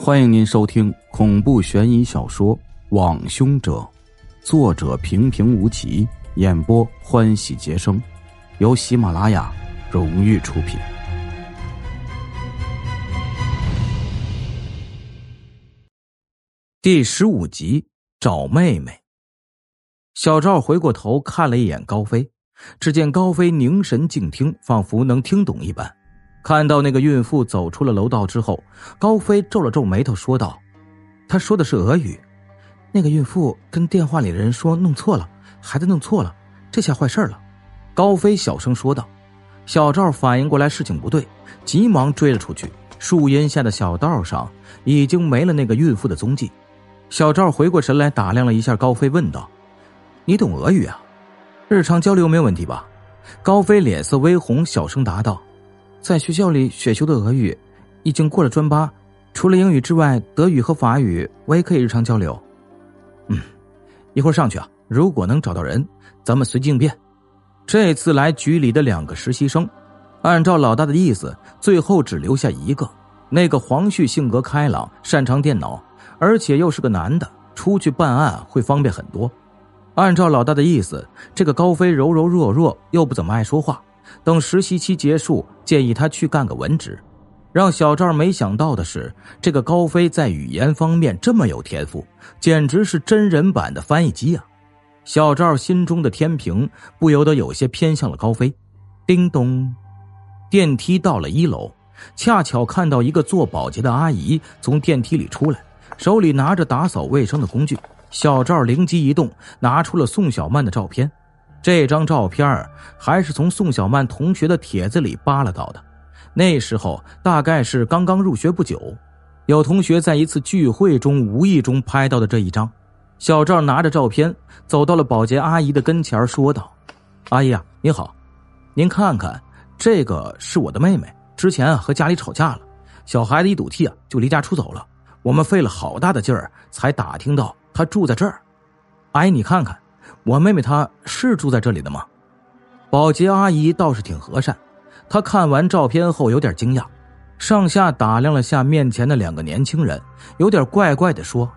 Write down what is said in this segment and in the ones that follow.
欢迎您收听恐怖悬疑小说《网凶者》，作者平平无奇，演播欢喜杰生，由喜马拉雅荣誉出品。第十五集找妹妹。小赵回过头看了一眼高飞，只见高飞凝神静听，仿佛能听懂一般。看到那个孕妇走出了楼道之后，高飞皱了皱眉头，说道：“他说的是俄语。那个孕妇跟电话里的人说弄错了，孩子弄错了，这下坏事了。”高飞小声说道。小赵反应过来事情不对，急忙追了出去。树荫下的小道上已经没了那个孕妇的踪迹。小赵回过神来，打量了一下高飞，问道：“你懂俄语啊？日常交流没有问题吧？”高飞脸色微红，小声答道。在学校里选修的俄语，已经过了专八，除了英语之外，德语和法语我也可以日常交流。嗯，一会儿上去啊，如果能找到人，咱们随机应变。这次来局里的两个实习生，按照老大的意思，最后只留下一个。那个黄旭性格开朗，擅长电脑，而且又是个男的，出去办案会方便很多。按照老大的意思，这个高飞柔柔弱弱，又不怎么爱说话。等实习期结束，建议他去干个文职。让小赵没想到的是，这个高飞在语言方面这么有天赋，简直是真人版的翻译机啊！小赵心中的天平不由得有些偏向了高飞。叮咚，电梯到了一楼，恰巧看到一个做保洁的阿姨从电梯里出来，手里拿着打扫卫生的工具。小赵灵机一动，拿出了宋小曼的照片。这张照片还是从宋小曼同学的帖子里扒拉到的，那时候大概是刚刚入学不久，有同学在一次聚会中无意中拍到的这一张。小赵拿着照片走到了保洁阿姨的跟前，说道：“阿姨啊，你好，您看看，这个是我的妹妹，之前啊和家里吵架了，小孩子一赌气啊就离家出走了，我们费了好大的劲儿才打听到她住在这儿。阿姨，你看看。”我妹妹她是住在这里的吗？保洁阿姨倒是挺和善，她看完照片后有点惊讶，上下打量了下面前的两个年轻人，有点怪怪的说：“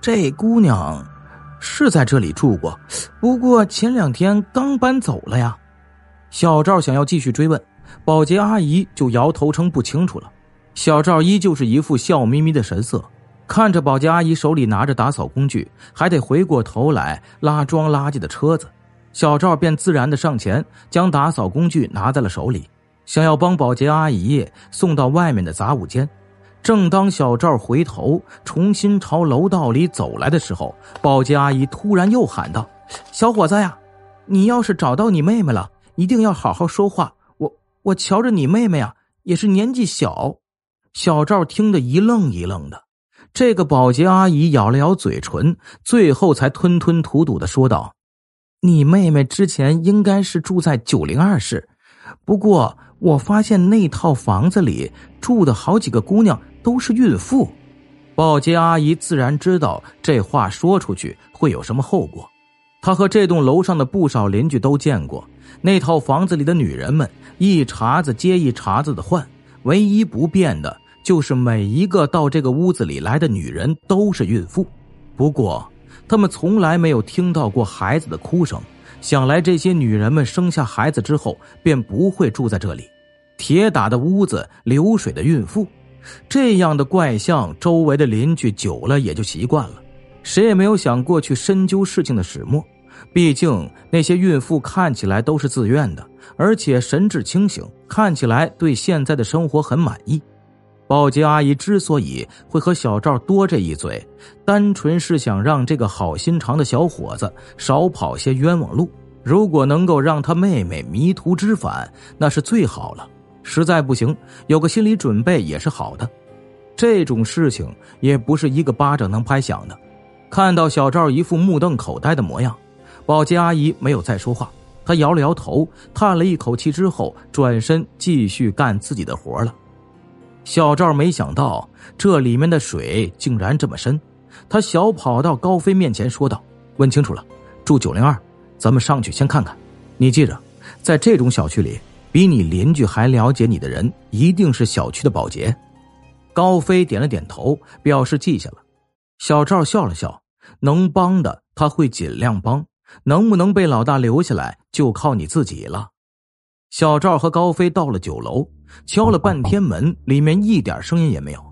这姑娘是在这里住过，不过前两天刚搬走了呀。”小赵想要继续追问，保洁阿姨就摇头称不清楚了。小赵依旧是一副笑眯眯的神色。看着保洁阿姨手里拿着打扫工具，还得回过头来拉装垃圾的车子，小赵便自然的上前将打扫工具拿在了手里，想要帮保洁阿姨送到外面的杂物间。正当小赵回头重新朝楼道里走来的时候，保洁阿姨突然又喊道：“小伙子呀，你要是找到你妹妹了，一定要好好说话。我我瞧着你妹妹啊，也是年纪小。”小赵听得一愣一愣的。这个保洁阿姨咬了咬嘴唇，最后才吞吞吐吐的说道：“你妹妹之前应该是住在九零二室，不过我发现那套房子里住的好几个姑娘都是孕妇。”保洁阿姨自然知道这话说出去会有什么后果，她和这栋楼上的不少邻居都见过那套房子里的女人们一茬子接一茬子的换，唯一不变的。就是每一个到这个屋子里来的女人都是孕妇，不过他们从来没有听到过孩子的哭声。想来这些女人们生下孩子之后便不会住在这里。铁打的屋子，流水的孕妇，这样的怪象，周围的邻居久了也就习惯了，谁也没有想过去深究事情的始末。毕竟那些孕妇看起来都是自愿的，而且神志清醒，看起来对现在的生活很满意。保洁阿姨之所以会和小赵多这一嘴，单纯是想让这个好心肠的小伙子少跑些冤枉路。如果能够让他妹妹迷途知返，那是最好了。实在不行，有个心理准备也是好的。这种事情也不是一个巴掌能拍响的。看到小赵一副目瞪口呆的模样，保洁阿姨没有再说话，她摇了摇头，叹了一口气之后，转身继续干自己的活了。小赵没想到这里面的水竟然这么深，他小跑到高飞面前说道：“问清楚了，住九零二，咱们上去先看看。你记着，在这种小区里，比你邻居还了解你的人，一定是小区的保洁。”高飞点了点头，表示记下了。小赵笑了笑，能帮的他会尽量帮，能不能被老大留下来就靠你自己了。小赵和高飞到了酒楼，敲了半天门，里面一点声音也没有。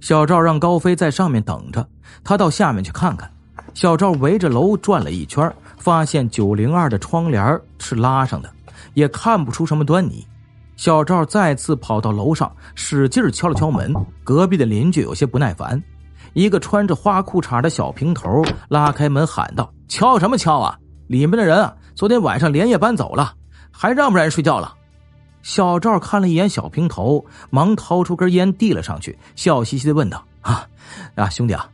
小赵让高飞在上面等着，他到下面去看看。小赵围着楼转了一圈，发现九零二的窗帘是拉上的，也看不出什么端倪。小赵再次跑到楼上，使劲敲了敲门。隔壁的邻居有些不耐烦。一个穿着花裤衩的小平头拉开门喊道：“敲什么敲啊！里面的人啊，昨天晚上连夜搬走了，还让不让人睡觉了？”小赵看了一眼小平头，忙掏出根烟递了上去，笑嘻嘻的问道：“啊啊，兄弟啊，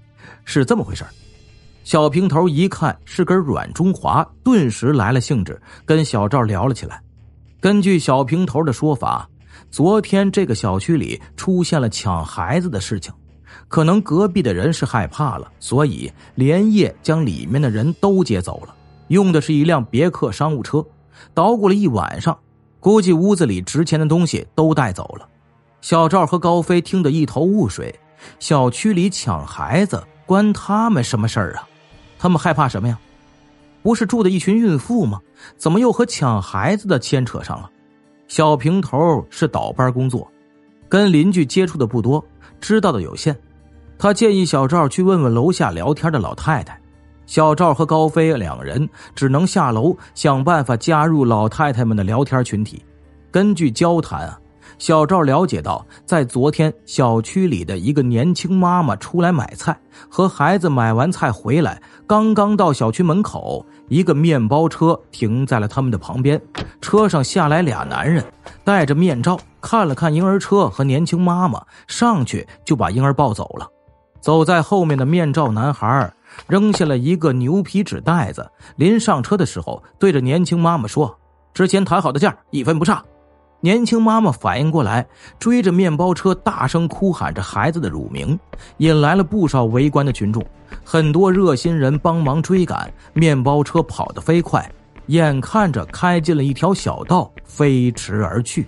是这么回事小平头一看是根软中华，顿时来了兴致，跟小赵聊了起来。根据小平头的说法，昨天这个小区里出现了抢孩子的事情。可能隔壁的人是害怕了，所以连夜将里面的人都接走了。用的是一辆别克商务车，捣鼓了一晚上，估计屋子里值钱的东西都带走了。小赵和高飞听得一头雾水：小区里抢孩子关他们什么事儿啊？他们害怕什么呀？不是住的一群孕妇吗？怎么又和抢孩子的牵扯上了？小平头是倒班工作，跟邻居接触的不多，知道的有限。他建议小赵去问问楼下聊天的老太太。小赵和高飞两人只能下楼想办法加入老太太们的聊天群体。根据交谈啊，小赵了解到，在昨天小区里的一个年轻妈妈出来买菜，和孩子买完菜回来，刚刚到小区门口，一个面包车停在了他们的旁边，车上下来俩男人，戴着面罩，看了看婴儿车和年轻妈妈，上去就把婴儿抱走了。走在后面的面罩男孩扔下了一个牛皮纸袋子，临上车的时候，对着年轻妈妈说：“之前谈好的价一分不差。”年轻妈妈反应过来，追着面包车大声哭喊着孩子的乳名，引来了不少围观的群众。很多热心人帮忙追赶，面包车跑得飞快，眼看着开进了一条小道，飞驰而去。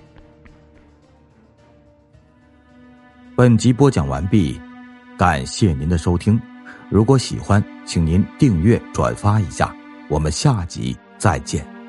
本集播讲完毕。感谢您的收听，如果喜欢，请您订阅、转发一下，我们下集再见。